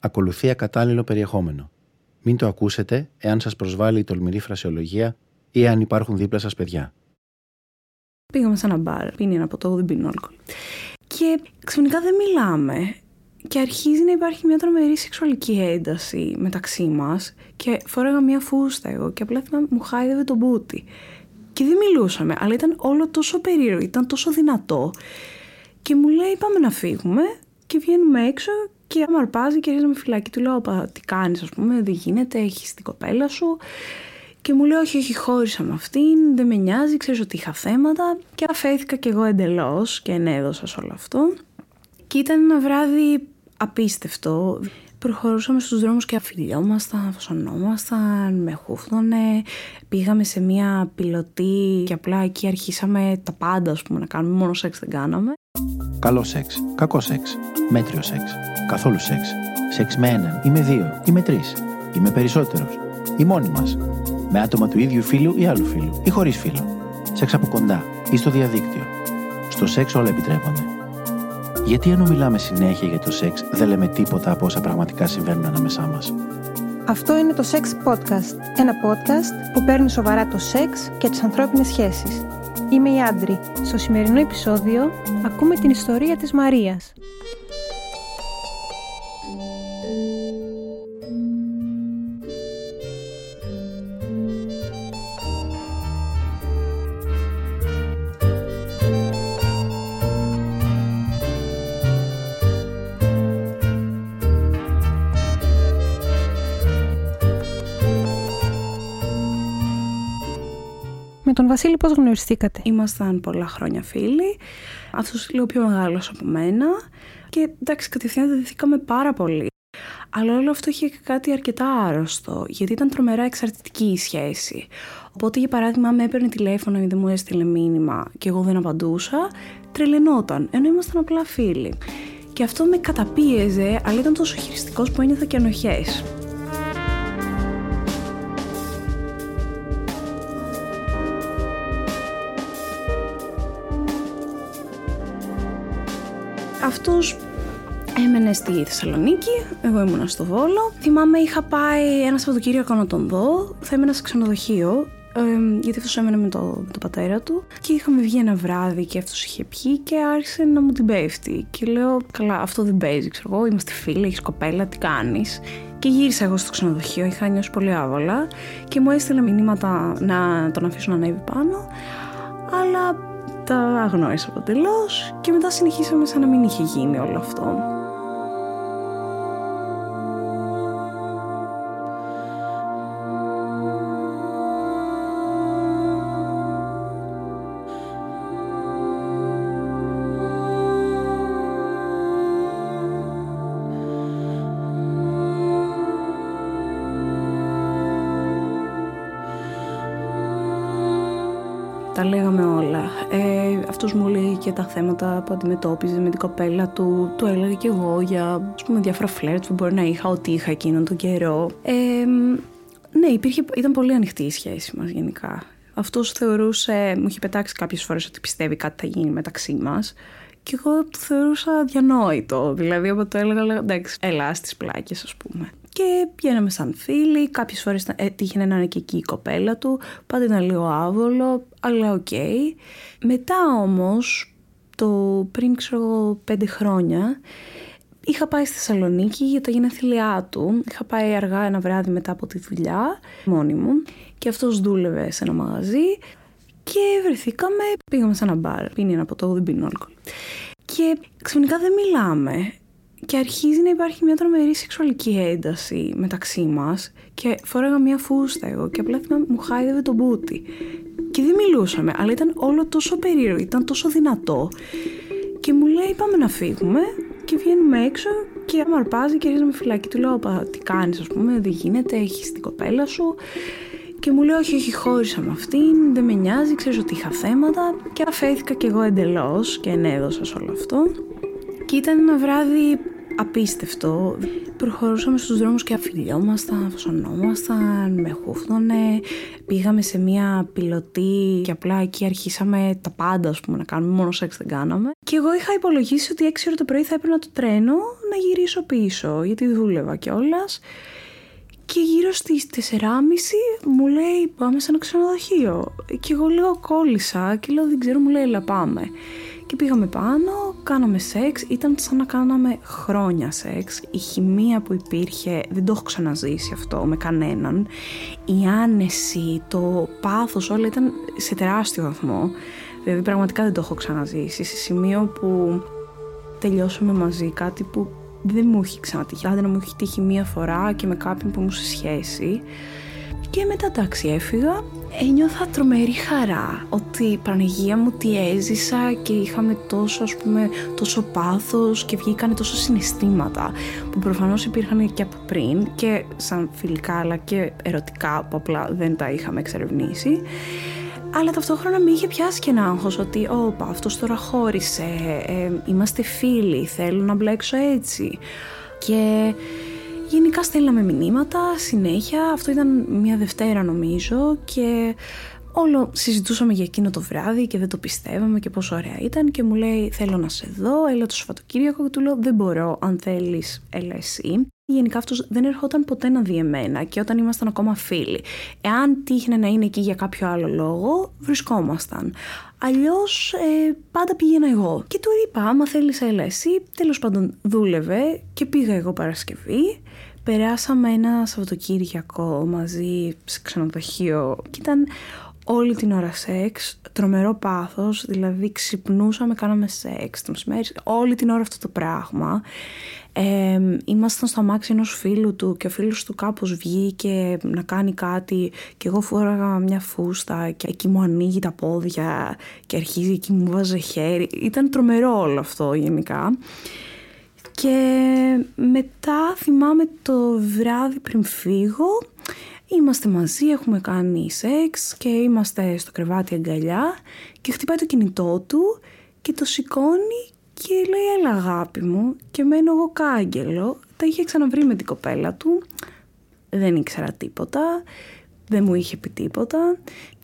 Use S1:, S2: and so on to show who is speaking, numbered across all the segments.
S1: Ακολουθεί ακατάλληλο περιεχόμενο. Μην το ακούσετε εάν σας προσβάλλει η τολμηρή φρασιολογία ή αν υπάρχουν δίπλα σας παιδιά.
S2: Πήγαμε σε ένα μπαρ, πίνει ένα ποτό, δεν πίνει αλκοόλ. Και ξαφνικά δεν μιλάμε. Και αρχίζει να υπάρχει μια τρομερή σεξουαλική ένταση μεταξύ μας. Και φόραγα μια φούστα εγώ και απλά θυμάμαι μου χάιδευε τον μπούτι. Και δεν μιλούσαμε, αλλά ήταν όλο τόσο περίεργο, ήταν τόσο δυνατό. Και μου λέει πάμε να φύγουμε και βγαίνουμε έξω και με αρπάζει και με φυλάκι. Του λέω τι κάνεις ας πούμε, δεν γίνεται, έχεις την κοπέλα σου. Και μου λέει όχι, όχι, χώρισα με αυτήν, δεν με νοιάζει, ξέρεις ότι είχα θέματα. Και αφέθηκα κι εγώ εντελώς και ενέδωσα σε όλο αυτό. Και ήταν ένα βράδυ απίστευτο. Προχωρούσαμε στους δρόμους και αφιλιόμασταν, φωσονόμασταν, με χούφτωνε. Πήγαμε σε μια πιλωτή και απλά εκεί αρχίσαμε τα πάντα, ας πούμε, να κάνουμε. Μόνο σεξ δεν κάναμε.
S1: Καλό σεξ, κακό σεξ, μέτριο σεξ, καθόλου σεξ. Σεξ με έναν ή με δύο ή με τρεις ή με περισσότερους ή μόνοι μας. Με άτομα του ίδιου φίλου ή άλλου φίλου ή χωρίς φίλο. Σεξ από κοντά ή στο διαδίκτυο. Στο σεξ όλα επιτρέπονται. Γιατί ενώ μιλάμε συνέχεια για το σεξ, δεν λέμε τίποτα από όσα πραγματικά συμβαίνουν ανάμεσά μας;
S3: Αυτό είναι το Sex Podcast. Ένα podcast που παίρνει σοβαρά το σεξ και τις ανθρώπινες σχέσεις. Είμαι η Άντρη. Στο σημερινό επεισόδιο ακούμε την ιστορία της Μαρίας. Με τον Βασίλη πώς γνωριστήκατε;
S2: Ήμασταν πολλά χρόνια φίλοι. Αυτός λίγο πιο μεγάλος από μένα. Και εντάξει, κατευθείαν δεθήκαμε πάρα πολύ. Αλλά όλο αυτό είχε κάτι αρκετά άρρωστο, γιατί ήταν τρομερά εξαρτητική η σχέση. Οπότε, για παράδειγμα, με έπαιρνε τηλέφωνο ή δεν μου έστειλε μήνυμα και εγώ δεν απαντούσα, τρελαινόταν, ενώ ήμασταν απλά φίλοι. Και αυτό με καταπίεζε, αλλά ήταν τόσο χειριστικός που ένιωθα και ανοχές. Αυτός έμενε στη Θεσσαλονίκη, εγώ ήμουνα στο Βόλο. Θυμάμαι είχα πάει ένα Σαββατοκύριακο να τον δω, θα έμενα σε ξενοδοχείο, ε, γιατί αυτός έμενε με το, το πατέρα του. Και είχαμε βγει ένα βράδυ και αυτός είχε πιει και άρχισε να μου την πέφτει. Και λέω καλά αυτό δεν παίζει ξέρω εγώ είμαστε φίλοι, έχεις κοπέλα, τι κάνεις; Και γύρισα εγώ στο ξενοδοχείο, είχα νιώσει πολύ άβολα και μου έστειλε μηνύματα να τον αφήσω να ανέβει πάνω. Αλλά τα αγνόησα αποτελώ και μετά συνεχίσαμε σαν να μην είχε γίνει όλο αυτό. Θέματα που αντιμετώπιζε με την κοπέλα του. Το έλεγα και εγώ για ας πούμε, διάφορα φλερτ που μπορεί να είχα, ότι είχα εκείνον τον καιρό. Ε, ναι, υπήρχε, ήταν πολύ ανοιχτή η σχέση μας γενικά. Αυτός θεωρούσε, μου είχε πετάξει κάποιες φορές ότι πιστεύει κάτι θα γίνει μεταξύ μας. Και εγώ το θεωρούσα διανόητο. Δηλαδή, όταν το έλεγα, λέγα, εντάξει, έλα στις πλάκες, ας πούμε και πηγαίναμε σαν φίλοι. Κάποιες φορές έτυχε να είναι και εκεί η κοπέλα του. Πάντα ήταν λίγο άβολο, αλλά οκ. Μετά όμως, το πριν ξέρω πέντε χρόνια, είχα πάει στη Θεσσαλονίκη για τα γενέθλιά του. Είχα πάει αργά ένα βράδυ μετά από τη δουλειά, μόνη μου. Και αυτός δούλευε σε ένα μαγαζί. Και βρεθήκαμε, πήγαμε σε ένα μπαρ. Πίνει ένα ποτό, δεν πίνει αλκοόλ. Και ξαφνικά δεν μιλάμε και αρχίζει να υπάρχει μια τρομερή σεξουαλική ένταση μεταξύ μας και φόραγα μια φούστα εγώ και απλά θυμάμαι μου χάιδευε το μπούτι. Και δεν μιλούσαμε, αλλά ήταν όλο τόσο περίεργο, ήταν τόσο δυνατό. Και μου λέει πάμε να φύγουμε και βγαίνουμε έξω και με αρπάζει και αρχίζει με φυλάκι. Του λέω τι κάνεις ας πούμε, δεν γίνεται, έχεις την κοπέλα σου. Και μου λέει όχι, όχι, χώρισα με αυτήν, δεν με νοιάζει, ξέρεις ότι είχα θέματα. Και αφέθηκα κι εγώ εντελώς και ενέδωσα σε όλο αυτό. Και ήταν ένα βράδυ απίστευτο. Προχωρούσαμε στους δρόμους και αφιλιόμασταν, φωσονόμασταν, με χούφτωνε. Πήγαμε σε μια πιλωτή και απλά εκεί αρχίσαμε τα πάντα, ας πούμε, να κάνουμε. Μόνο σεξ δεν κάναμε. Και εγώ είχα υπολογίσει ότι 6 ώρα το πρωί θα έπαιρνα το τρένο να γυρίσω πίσω, γιατί δούλευα κιόλας. Και γύρω στις 4.30 μου λέει πάμε σε ένα ξενοδοχείο. Και εγώ λίγο κόλλησα και λέω δεν ξέρω μου λέει έλα πάμε. Και πήγαμε πάνω, κάναμε σεξ, ήταν σαν να κάναμε χρόνια σεξ. Η χημεία που υπήρχε, δεν το έχω ξαναζήσει αυτό με κανέναν. Η άνεση, το πάθος, όλα ήταν σε τεράστιο βαθμό. Δηλαδή πραγματικά δεν το έχω ξαναζήσει. Σε σημείο που τελειώσαμε μαζί κάτι που δεν μου έχει ξανατύχει. Άντε να μου έχει τύχει μία φορά και με κάποιον που μου σε σχέση. Και μετά εντάξει έφυγα. Ένιωθα τρομερή χαρά ότι Παναγία μου τι έζησα και είχαμε τόσο ας πούμε τόσο πάθος και βγήκανε τόσο συναισθήματα που προφανώς υπήρχαν και από πριν και σαν φιλικά αλλά και ερωτικά που απλά δεν τα είχαμε εξερευνήσει αλλά ταυτόχρονα με είχε πιάσει και ένα άγχος ότι «Ωπα, αυτός τώρα χώρισε, ε, είμαστε φίλοι, θέλω να μπλέξω έτσι». Και γενικά στέλναμε μηνύματα συνέχεια, αυτό ήταν μια Δευτέρα νομίζω και όλο συζητούσαμε για εκείνο το βράδυ και δεν το πιστεύαμε και πόσο ωραία ήταν και μου λέει θέλω να σε δω, έλα το Σαββατοκύριακο και του λέω δεν μπορώ αν θέλεις έλα εσύ. Γενικά αυτός δεν ερχόταν ποτέ να δει εμένα και όταν ήμασταν ακόμα φίλοι. Εάν τύχαινε να είναι εκεί για κάποιο άλλο λόγο, βρισκόμασταν. Αλλιώς ε, πάντα πήγαινα εγώ. Και του είπα: Άμα θέλεις, έλα εσύ. Τέλος πάντων, δούλευε και πήγα εγώ Παρασκευή. Περάσαμε ένα Σαββατοκύριακο μαζί σε ξενοδοχείο και ήταν όλη την ώρα σεξ, τρομερό πάθος, δηλαδή ξυπνούσαμε, κάναμε σεξ το μεσημέρι, όλη την ώρα αυτό το πράγμα. Ε, ήμασταν στο αμάξι ενός φίλου του και ο φίλος του κάπως βγήκε να κάνει κάτι και εγώ φόραγα μια φούστα και εκεί μου ανοίγει τα πόδια και αρχίζει εκεί μου βάζει χέρι. Ήταν τρομερό όλο αυτό γενικά. Και μετά θυμάμαι το βράδυ πριν φύγω Είμαστε μαζί, έχουμε κάνει σεξ και είμαστε στο κρεβάτι αγκαλιά και χτυπάει το κινητό του και το σηκώνει και λέει έλα αγάπη μου και μένω εγώ κάγκελο. Τα είχε ξαναβρει με την κοπέλα του, δεν ήξερα τίποτα, δεν μου είχε πει τίποτα.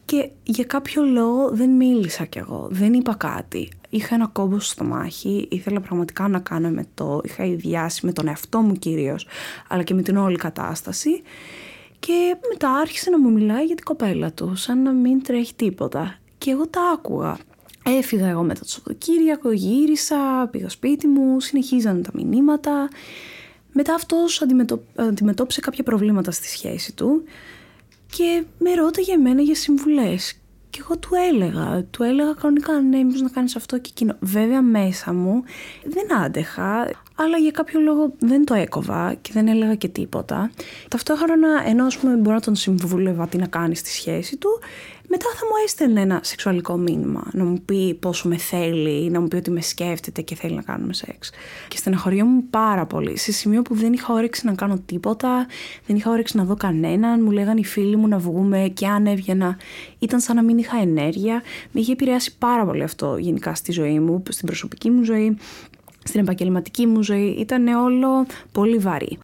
S2: Και για κάποιο λόγο δεν μίλησα κι εγώ, δεν είπα κάτι. Είχα ένα κόμπο στο μάχη, ήθελα πραγματικά να κάνω με το, είχα ιδιάσει με τον εαυτό μου κυρίως, αλλά και με την όλη κατάσταση και μετά άρχισε να μου μιλάει για την κοπέλα του, σαν να μην τρέχει τίποτα. Και εγώ τα άκουγα. Έφυγα εγώ μετά το Σαββατοκύριακο, γύρισα, πήγα σπίτι μου, συνεχίζανε τα μηνύματα. Μετά αυτός αντιμετω... αντιμετώπισε κάποια προβλήματα στη σχέση του και με ρώταγε εμένα για συμβουλές. Και εγώ του έλεγα, του έλεγα κανονικά ναι, μήπως να κάνεις αυτό και εκείνο. Βέβαια μέσα μου δεν άντεχα, αλλά για κάποιο λόγο δεν το έκοβα και δεν έλεγα και τίποτα. Ταυτόχρονα, ενώ ας πούμε μπορώ να τον συμβούλευα τι να κάνει στη σχέση του, μετά θα μου έστελνε ένα σεξουαλικό μήνυμα. Να μου πει πόσο με θέλει, να μου πει ότι με σκέφτεται και θέλει να κάνουμε σεξ. Και στεναχωριόμουν πάρα πολύ. Σε σημείο που δεν είχα όρεξη να κάνω τίποτα, δεν είχα όρεξη να δω κανέναν. Μου λέγανε οι φίλοι μου να βγούμε και αν έβγαινα ήταν σαν να μην είχα ενέργεια. Με είχε επηρεάσει πάρα πολύ αυτό γενικά στη ζωή μου, στην προσωπική μου ζωή, στην επαγγελματική μου ζωή. Ήταν όλο πολύ βαρύ.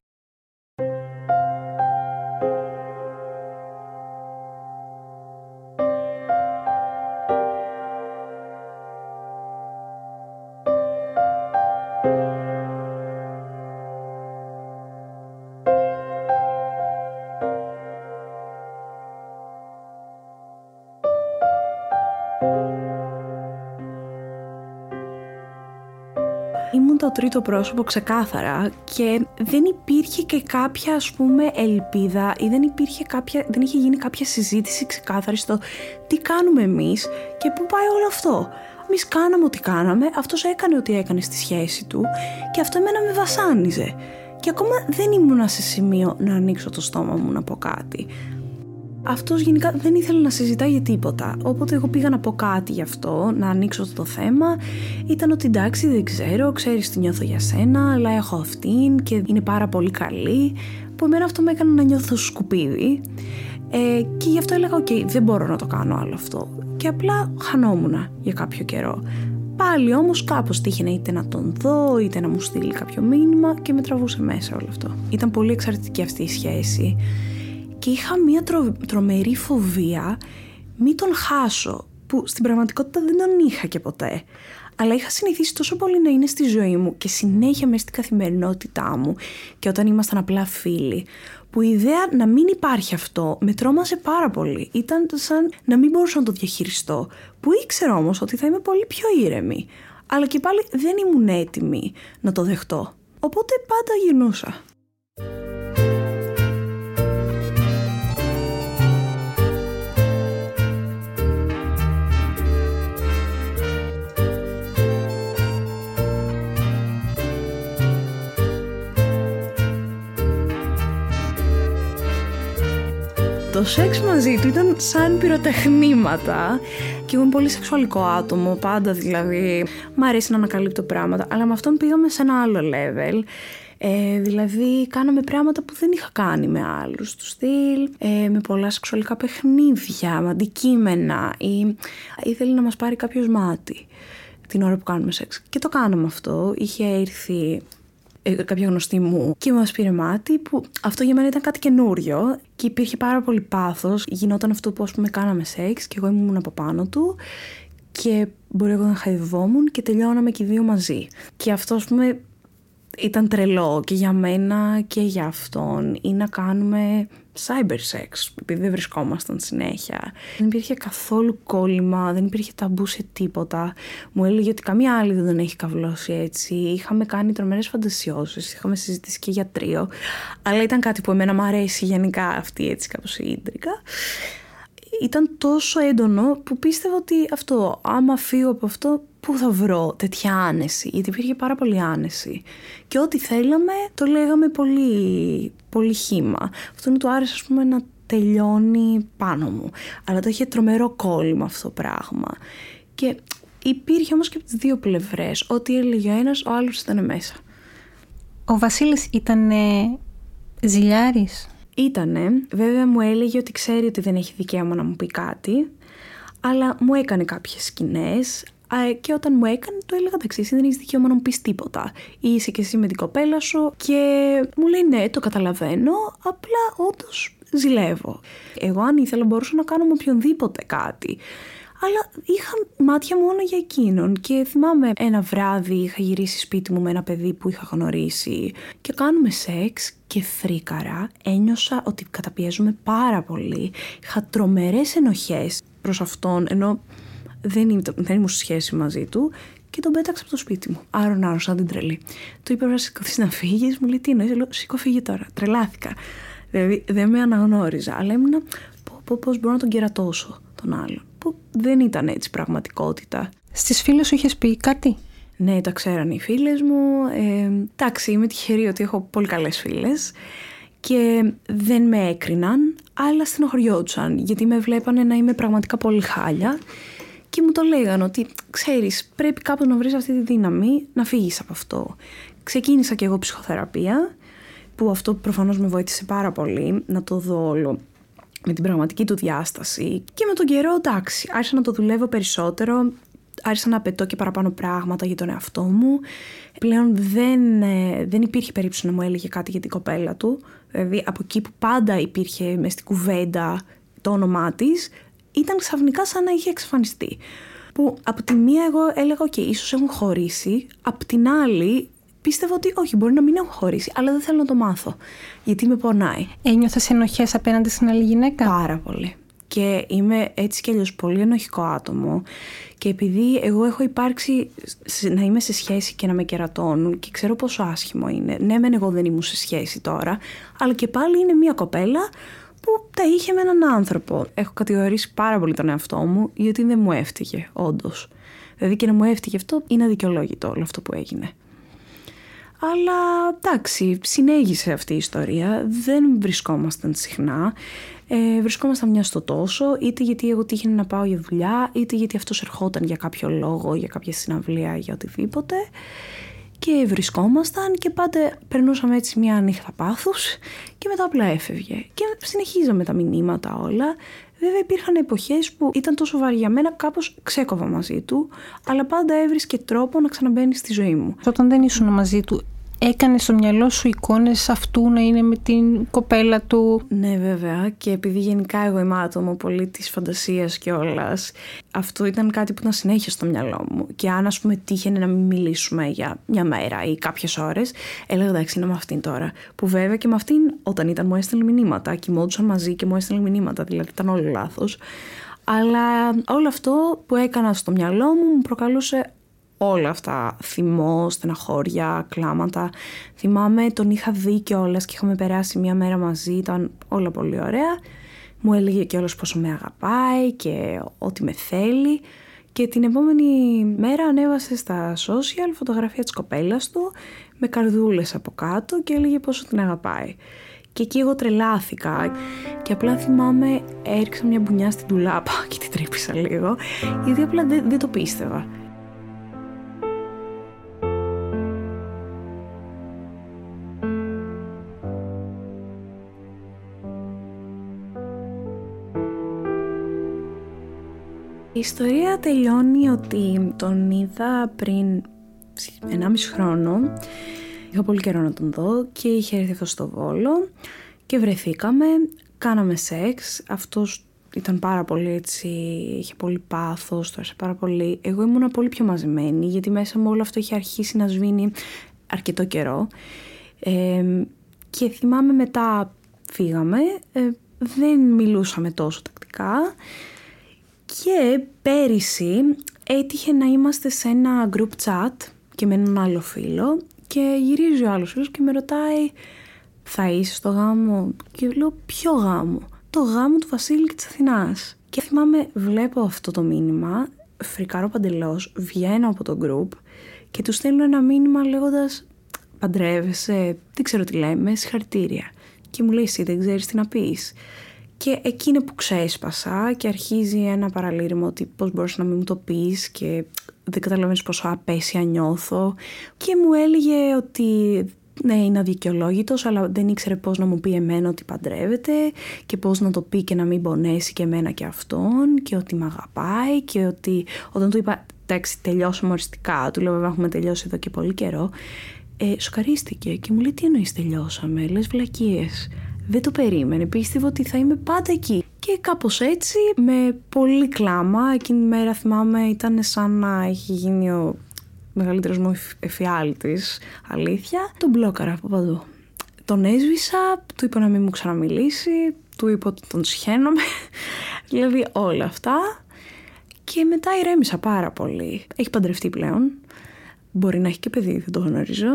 S2: Τρίτο πρόσωπο ξεκάθαρα και δεν υπήρχε και κάποια ας πούμε ελπίδα ή δεν, υπήρχε κάποια, δεν είχε γίνει κάποια συζήτηση ξεκάθαρη στο τι κάνουμε εμείς και πού πάει όλο αυτό. Εμείς κάναμε ό,τι κάναμε, αυτός έκανε ό,τι έκανε στη σχέση του και αυτό εμένα με βασάνιζε. Και ακόμα δεν ήμουνα σε σημείο να ανοίξω το στόμα μου να πω κάτι. Αυτός γενικά δεν ήθελε να συζητάει για τίποτα. Οπότε εγώ πήγα να πω κάτι γι' αυτό, να ανοίξω το θέμα. Ήταν ότι εντάξει, δεν ξέρω, ξέρεις τι νιώθω για σένα, αλλά έχω αυτήν και είναι πάρα πολύ καλή. Που εμένα αυτό με έκανε να νιώθω σκουπίδι. Ε, και γι' αυτό έλεγα: Οκ, δεν μπορώ να το κάνω άλλο αυτό. Και απλά χανόμουν για κάποιο καιρό. Πάλι όμως κάπως τύχαινε είτε να τον δω, είτε να μου στείλει κάποιο μήνυμα και με τραβούσε μέσα όλο αυτό. Ήταν πολύ εξαρτητική αυτή η σχέση και είχα μια τρο, τρομερή φοβία μη τον χάσω, που στην πραγματικότητα δεν τον είχα και ποτέ. Αλλά είχα συνηθίσει τόσο πολύ να είναι στη ζωή μου και συνέχεια μέσα στην καθημερινότητά μου και όταν ήμασταν απλά φίλοι, που η ιδέα να μην υπάρχει αυτό με τρόμασε πάρα πολύ. Ήταν σαν να μην μπορούσα να το διαχειριστώ. Που ήξερα όμως ότι θα είμαι πολύ πιο ήρεμη. Αλλά και πάλι δεν ήμουν έτοιμη να το δεχτώ. Οπότε πάντα γυρνούσα. Το σεξ μαζί του ήταν σαν πυροτεχνήματα και εγώ είμαι πολύ σεξουαλικό άτομο, πάντα δηλαδή. Μ' αρέσει να ανακαλύπτω πράγματα, αλλά με αυτόν πήγαμε σε ένα άλλο level. Ε, δηλαδή κάναμε πράγματα που δεν είχα κάνει με άλλους του στυλ, ε, με πολλά σεξουαλικά παιχνίδια, με αντικείμενα ή ήθελε να μας πάρει κάποιος μάτι την ώρα που κάνουμε σεξ. Και το κάναμε αυτό, είχε έρθει ε, κάποια γνωστή μου και μας πήρε μάτι που αυτό για μένα ήταν κάτι καινούριο και υπήρχε πάρα πολύ πάθος. Γινόταν αυτό που ας πούμε κάναμε σεξ και εγώ ήμουν από πάνω του και μπορεί εγώ να χαϊδευόμουν και τελειώναμε και οι δύο μαζί. Και αυτό ας πούμε ήταν τρελό και για μένα και για αυτόν ή να κάνουμε cyber sex επειδή δεν βρισκόμασταν συνέχεια. Δεν υπήρχε καθόλου κόλλημα, δεν υπήρχε ταμπού σε τίποτα. Μου έλεγε ότι καμία άλλη δεν τον έχει καυλώσει έτσι. Είχαμε κάνει τρομερές φαντασιώσεις, είχαμε συζητήσει και για τρίο. Αλλά ήταν κάτι που εμένα μου αρέσει γενικά αυτή έτσι κάπως η ίντρικα ήταν τόσο έντονο που πίστευα ότι αυτό, άμα φύγω από αυτό, πού θα βρω τέτοια άνεση, γιατί υπήρχε πάρα πολύ άνεση. Και ό,τι θέλαμε το λέγαμε πολύ, πολύ χήμα. Αυτό του άρεσε ας πούμε να τελειώνει πάνω μου. Αλλά το είχε τρομερό κόλλημα αυτό το πράγμα. Και υπήρχε όμως και από τις δύο πλευρές. Ό,τι έλεγε ο ένας, ο άλλος ήταν μέσα.
S3: Ο Βασίλης ήταν ε, ζηλιάρης;
S2: Ήτανε. Βέβαια μου έλεγε ότι ξέρει ότι δεν έχει δικαίωμα να μου πει κάτι. Αλλά μου έκανε κάποιες σκηνές και όταν μου έκανε, του έλεγα εντάξει, εσύ δεν έχεις δικαίωμα να μου πεις τίποτα. Είσαι και εσύ με την κοπέλα σου. Και μου λέει ναι, το καταλαβαίνω. Απλά όντως ζηλεύω. Εγώ, αν ήθελα, μπορούσα να κάνω με οποιονδήποτε κάτι. Αλλά είχα μάτια μόνο για εκείνον. Και θυμάμαι ένα βράδυ είχα γυρίσει σπίτι μου με ένα παιδί που είχα γνωρίσει και κάνουμε σεξ και φρίκαρα. Ένιωσα ότι καταπιέζουμε πάρα πολύ. Είχα τρομερές ενοχές προς αυτόν, ενώ δεν, ήμουν, δεν ήμουν σχέση μαζί του και τον πέταξα από το σπίτι μου. Άρον, άρον, σαν την τρελή. Του είπα να σηκωθεί να φύγεις, μου λέει τι εννοείς, λέω σηκώ φύγει τώρα. Τρελάθηκα. Δηλαδή δεν με αναγνώριζα, αλλά ήμουνα πώς μπορώ να τον κερατώσω τον άλλον. Που δεν ήταν έτσι πραγματικότητα.
S3: Στις φίλες σου είχες πει κάτι;
S2: Ναι, τα ξέραν οι φίλες μου. Ε, εντάξει, είμαι τυχερή ότι έχω πολύ καλές φίλες και δεν με έκριναν, αλλά στενοχωριόντουσαν γιατί με βλέπανε να είμαι πραγματικά πολύ χάλια και μου το λέγανε ότι ξέρεις πρέπει κάπου να βρεις αυτή τη δύναμη να φύγεις από αυτό. Ξεκίνησα και εγώ ψυχοθεραπεία που αυτό προφανώς με βοήθησε πάρα πολύ να το δω όλο με την πραγματική του διάσταση και με τον καιρό εντάξει άρχισα να το δουλεύω περισσότερο άρχισα να απαιτώ και παραπάνω πράγματα για τον εαυτό μου. Πλέον δεν, ε, δεν υπήρχε περίπτωση να μου έλεγε κάτι για την κοπέλα του. Δηλαδή από εκεί που πάντα υπήρχε μες στην κουβέντα το όνομά της, ήταν ξαφνικά σαν να είχε εξαφανιστεί. Που από τη μία εγώ έλεγα, OK, ίσως έχουν χωρίσει. Απ' την άλλη, πίστευα ότι όχι, μπορεί να μην έχουν χωρίσει, αλλά δεν θέλω να το μάθω. Γιατί με πονάει.
S3: Ένιωθες ενοχές απέναντι στην άλλη γυναίκα;
S2: Πάρα πολύ. Και είμαι έτσι κι αλλιώς πολύ ενοχικό άτομο. Και επειδή εγώ έχω υπάρξει να είμαι σε σχέση και να με κερατώνουν και ξέρω πόσο άσχημο είναι. Ναι, μεν εγώ δεν ήμουν σε σχέση τώρα, αλλά και πάλι είναι μια κοπέλα που τα είχε με έναν άνθρωπο. Έχω κατηγορήσει πάρα πολύ τον εαυτό μου γιατί δεν μου έφτυγε, όντως. Δηλαδή και να μου έφτυγε αυτό είναι αδικαιολόγητο όλο αυτό που έγινε. Αλλά εντάξει, συνέχισε αυτή η ιστορία. Δεν βρισκόμασταν συχνά. Ε, βρισκόμασταν μια στο τόσο, είτε γιατί εγώ τύχαινε να πάω για δουλειά, είτε γιατί αυτός ερχόταν για κάποιο λόγο, για κάποια συναυλία, για οτιδήποτε και βρισκόμασταν και πάντα περνούσαμε έτσι μια νύχτα πάθους και μετά απλά έφευγε. Και συνεχίζαμε τα μηνύματα όλα. Βέβαια υπήρχαν εποχές που ήταν τόσο βαρύ για μένα, κάπως ξέκοβα μαζί του, αλλά πάντα έβρισκε τρόπο να ξαναμπαίνει στη ζωή μου.
S3: Όταν δεν ήσουν μαζί του, έκανε στο μυαλό σου εικόνες αυτού να είναι με την κοπέλα του;
S2: Ναι βέβαια. Και επειδή γενικά εγώ είμαι άτομο πολύ της φαντασίας και όλας, αυτό ήταν κάτι που ήταν συνέχεια στο μυαλό μου. Και αν ας πούμε τύχαινε να μην μιλήσουμε για μια μέρα ή κάποιες ώρες έλεγα εντάξει είναι με αυτήν τώρα που βέβαια και με αυτήν όταν ήταν μου έστελνε μηνύματα. Κοιμόντουσαν μαζί και μου έστελνε μηνύματα. Δηλαδή ήταν όλο λάθος. Αλλά όλο αυτό που έκανα στο μυαλό μου μου προκαλούσε όλα αυτά. Θυμό, στεναχώρια, κλάματα. Θυμάμαι τον είχα δει κιόλας και είχαμε περάσει μια μέρα μαζί, ήταν όλα πολύ ωραία. Μου έλεγε κιόλας πόσο με αγαπάει και ότι με θέλει. Και την επόμενη μέρα ανέβασε στα social φωτογραφία της κοπέλας του με καρδούλες από κάτω και έλεγε πόσο την αγαπάει. Και εκεί εγώ τρελάθηκα και απλά θυμάμαι έριξα μια μπουνιά στην τουλάπα και την τρύπησα λίγο γιατί απλά δεν, δεν το πίστευα. Ιστορία τελειώνει ότι τον είδα πριν 1,5 χρόνο. Είχα πολύ καιρό να τον δω και είχε έρθει αυτός στο Βόλο και βρεθήκαμε, κάναμε σεξ. Αυτός ήταν πάρα πολύ έτσι, είχε πολύ πάθος, το άρεσε πάρα πολύ. Εγώ ήμουν πολύ πιο μαζεμένη γιατί μέσα μου όλο αυτό είχε αρχίσει να σβήνει αρκετό καιρό. και θυμάμαι μετά φύγαμε, ε, δεν μιλούσαμε τόσο τακτικά και πέρυσι έτυχε να είμαστε σε ένα group chat και με έναν άλλο φίλο και γυρίζει ο άλλος φίλος και με ρωτάει θα είσαι στο γάμο; Και λέω ποιο γάμο; Το γάμο του Βασίλη και της Αθηνάς και θυμάμαι βλέπω αυτό το μήνυμα φρικάρω παντελώς βγαίνω από το group και του στέλνω ένα μήνυμα λέγοντας παντρεύεσαι, δεν ξέρω τι λέμε, συγχαρητήρια και μου λέει εσύ δεν ξέρεις τι να πεις και εκεί είναι που ξέσπασα και αρχίζει ένα παραλήρημα ότι πώς μπορείς να μην μου το πεις και δεν καταλαβαίνεις πόσο απέσια νιώθω. Και μου έλεγε ότι ναι, είναι αδικαιολόγητος, αλλά δεν ήξερε πώς να μου πει εμένα ότι παντρεύεται και πώς να το πει και να μην πονέσει και εμένα και αυτόν και ότι με αγαπάει και ότι όταν του είπα εντάξει τελειώσαμε οριστικά, του λέω βέβαια έχουμε τελειώσει εδώ και πολύ καιρό, ε, σοκαρίστηκε και μου λέει τι εννοείς τελειώσαμε, λες βλακίες δεν το περίμενε. Πίστευε ότι θα είμαι πάντα εκεί. Και κάπως έτσι, με πολύ κλάμα, εκείνη τη μέρα θυμάμαι ήταν σαν να έχει γίνει ο μεγαλύτερος μου εφιάλτης. Αλήθεια. Τον μπλόκαρα από παντού. Τον έσβησα, του είπα να μην μου ξαναμιλήσει, του είπα ότι τον σχένομαι. δηλαδή όλα αυτά. Και μετά ηρέμησα πάρα πολύ. Έχει παντρευτεί πλέον. Μπορεί να έχει και παιδί, δεν το γνωρίζω.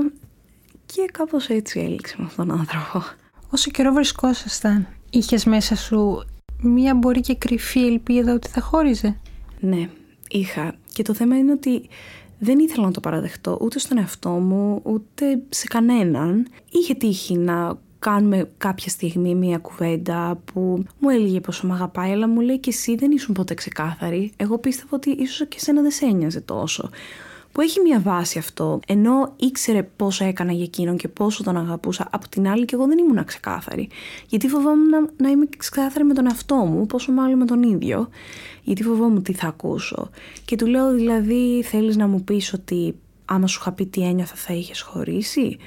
S2: Και κάπως έτσι έληξε με αυτόν τον άνθρωπο.
S3: Όσο καιρό βρισκόσασταν, είχες μέσα σου μία μπορεί και κρυφή ελπίδα ότι θα χώριζε;
S2: Ναι, είχα. Και το θέμα είναι ότι δεν ήθελα να το παραδεχτώ ούτε στον εαυτό μου, ούτε σε κανέναν. Είχε τύχει να κάνουμε κάποια στιγμή μία κουβέντα που μου έλεγε πόσο με αγαπάει, αλλά μου λέει και εσύ δεν ήσουν ποτέ ξεκάθαρη. Εγώ πίστευα ότι ίσως και σένα δεν σε ένοιαζε τόσο που έχει μια βάση αυτό, ενώ ήξερε πόσο έκανα για εκείνον και πόσο τον αγαπούσα, από την άλλη και εγώ δεν ήμουν ξεκάθαρη. Γιατί φοβόμουν να, να είμαι ξεκάθαρη με τον εαυτό μου, πόσο μάλλον με τον ίδιο, γιατί φοβόμουν τι θα ακούσω. Και του λέω δηλαδή, θέλεις να μου πεις ότι άμα σου είχα πει τι ένιωθα θα είχες χωρίσει;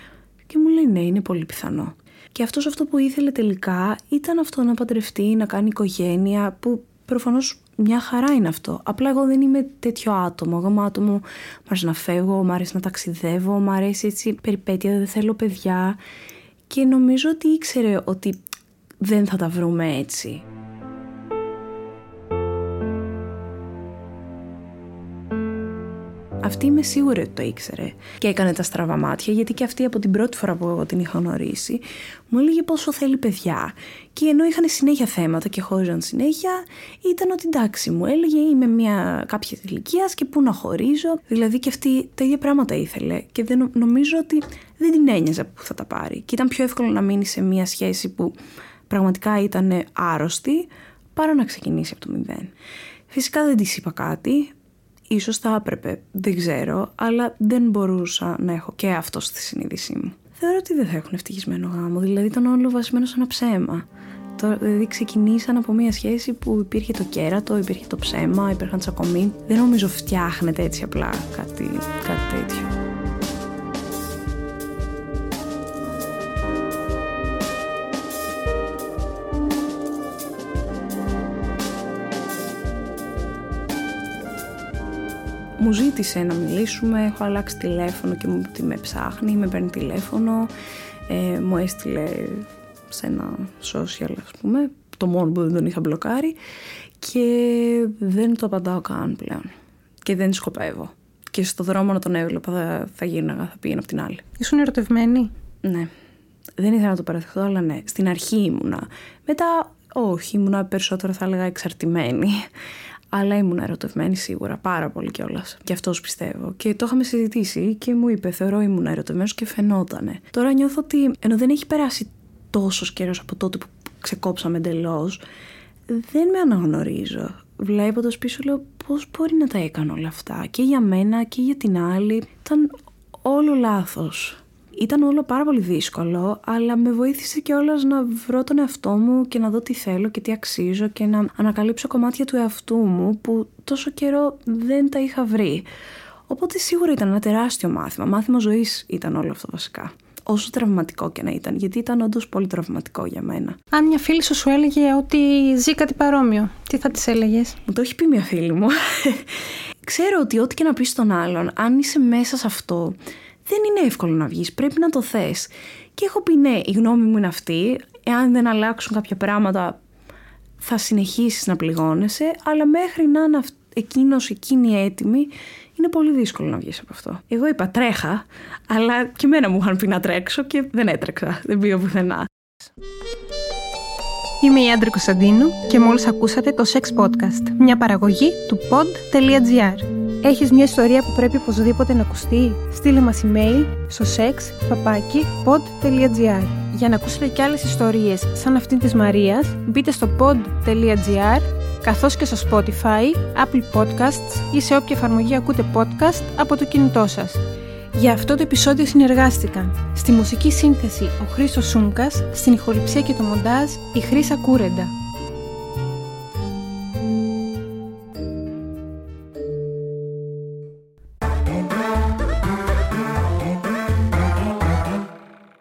S2: Και μου λέει ναι, είναι πολύ πιθανό. Και αυτός αυτό που ήθελε τελικά ήταν αυτό να παντρευτεί, να κάνει οικογένεια, που προφανώς μια χαρά είναι αυτό. Απλά εγώ δεν είμαι τέτοιο άτομο. Εγώ είμαι άτομο, μου αρέσει να φεύγω, μου αρέσει να ταξιδεύω, μου αρέσει έτσι περιπέτεια, δεν θέλω παιδιά. Και νομίζω ότι ήξερε ότι δεν θα τα βρούμε έτσι. Αυτή είμαι σίγουρη ότι το ήξερε και έκανε τα στραβά μάτια, γιατί και αυτή από την πρώτη φορά που εγώ την είχα γνωρίσει μου έλεγε πόσο θέλει παιδιά. Και ενώ είχαν συνέχεια θέματα και χώριζαν συνέχεια, ήταν ότι εντάξει, μου έλεγε είμαι μια κάποια ηλικίας και πού να χωρίζω. Δηλαδή και αυτή τα ίδια πράγματα ήθελε. Και δεν, νομίζω ότι δεν την ένοιαζε που θα τα πάρει. Και ήταν πιο εύκολο να μείνει σε μια σχέση που πραγματικά ήταν άρρωστη, παρά να ξεκινήσει από το μηδέν. Φυσικά δεν της είπα κάτι, Ίσως θα έπρεπε, δεν ξέρω, αλλά δεν μπορούσα να έχω και αυτό στη συνείδησή μου. Θεωρώ ότι δεν θα έχουν ευτυχισμένο γάμο, δηλαδή ήταν όλο βασισμένο σε ένα ψέμα. Δηλαδή ξεκινήσαν από μια σχέση που υπήρχε το κέρατο, υπήρχε το ψέμα, υπήρχαν τσακωμοί. Δεν νομίζω φτιάχνεται έτσι απλά κάτι, κάτι τέτοιο. Μου ζήτησε να μιλήσουμε, έχω αλλάξει τηλέφωνο και μου τι με ψάχνει, με παίρνει τηλέφωνο, ε, μου έστειλε σε ένα social ας πούμε, το μόνο που δεν τον είχα μπλοκάρει και δεν το απαντάω καν πλέον και δεν σκοπεύω. Και στο δρόμο να τον έβλεπα θα, θα γίναγα, θα πήγαινα από την άλλη.
S3: Ήσουν ερωτευμένη;
S2: Ναι. Δεν ήθελα να το παραδεχτώ, αλλά ναι. Στην αρχή ήμουνα. Μετά όχι, ήμουνα περισσότερο θα έλεγα εξαρτημένη. Αλλά ήμουν ερωτευμένη σίγουρα, πάρα πολύ κιόλας. Και αυτό πιστεύω. Και το είχαμε συζητήσει και μου είπε: Θεωρώ ήμουν ερωτευμένος και φαινότανε. Τώρα νιώθω ότι ενώ δεν έχει περάσει τόσος καιρός από τότε που ξεκόψαμε εντελώς, δεν με αναγνωρίζω. Βλέποντας πίσω, λέω πώς μπορεί να τα έκανε όλα αυτά; Και για μένα και για την άλλη. Ήταν όλο λάθος ήταν όλο πάρα πολύ δύσκολο, αλλά με βοήθησε και όλα να βρω τον εαυτό μου και να δω τι θέλω και τι αξίζω και να ανακαλύψω κομμάτια του εαυτού μου που τόσο καιρό δεν τα είχα βρει. Οπότε σίγουρα ήταν ένα τεράστιο μάθημα. Μάθημα ζωής ήταν όλο αυτό βασικά. Όσο τραυματικό και να ήταν, γιατί ήταν όντως πολύ τραυματικό για μένα.
S3: Αν μια φίλη σου σου έλεγε ότι ζει κάτι παρόμοιο, τι θα της έλεγες;
S2: Μου το έχει πει μια φίλη μου. Ξέρω ότι ό,τι και να πεις στον άλλον, αν είσαι μέσα σε αυτό, δεν είναι εύκολο να βγεις. Πρέπει να το θες. Και έχω πει ναι, η γνώμη μου είναι αυτή. Εάν δεν αλλάξουν κάποια πράγματα, θα συνεχίσεις να πληγώνεσαι. Αλλά μέχρι να είναι εκείνος, εκείνη έτοιμη, είναι πολύ δύσκολο να βγεις από αυτό. Εγώ είπα τρέχα, αλλά και εμένα μου είχαν πει να τρέξω και δεν έτρεξα. Δεν πήγα πουθενά.
S3: Είμαι η Άντρη Κωνσταντίνου και μόλις ακούσατε το Sex Podcast, μια παραγωγή του pod.gr. Έχεις μια ιστορία που πρέπει οπωσδήποτε να ακουστεί; Στείλε μας email στο sexpapaki.pod.gr Για να ακούσετε κι άλλες ιστορίες σαν αυτήν της Μαρίας, μπείτε στο pod.gr καθώς και στο Spotify, Apple Podcasts ή σε όποια εφαρμογή ακούτε podcast από το κινητό σας. Για αυτό το επεισόδιο συνεργάστηκαν στη μουσική σύνθεση ο Χρήστος Σούμκας, στην ηχοληψία και το μοντάζ η Χρύσα Κούρεντα.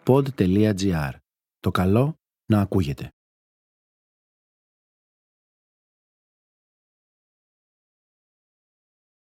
S1: pod.gr. Το καλό να ακούγεται.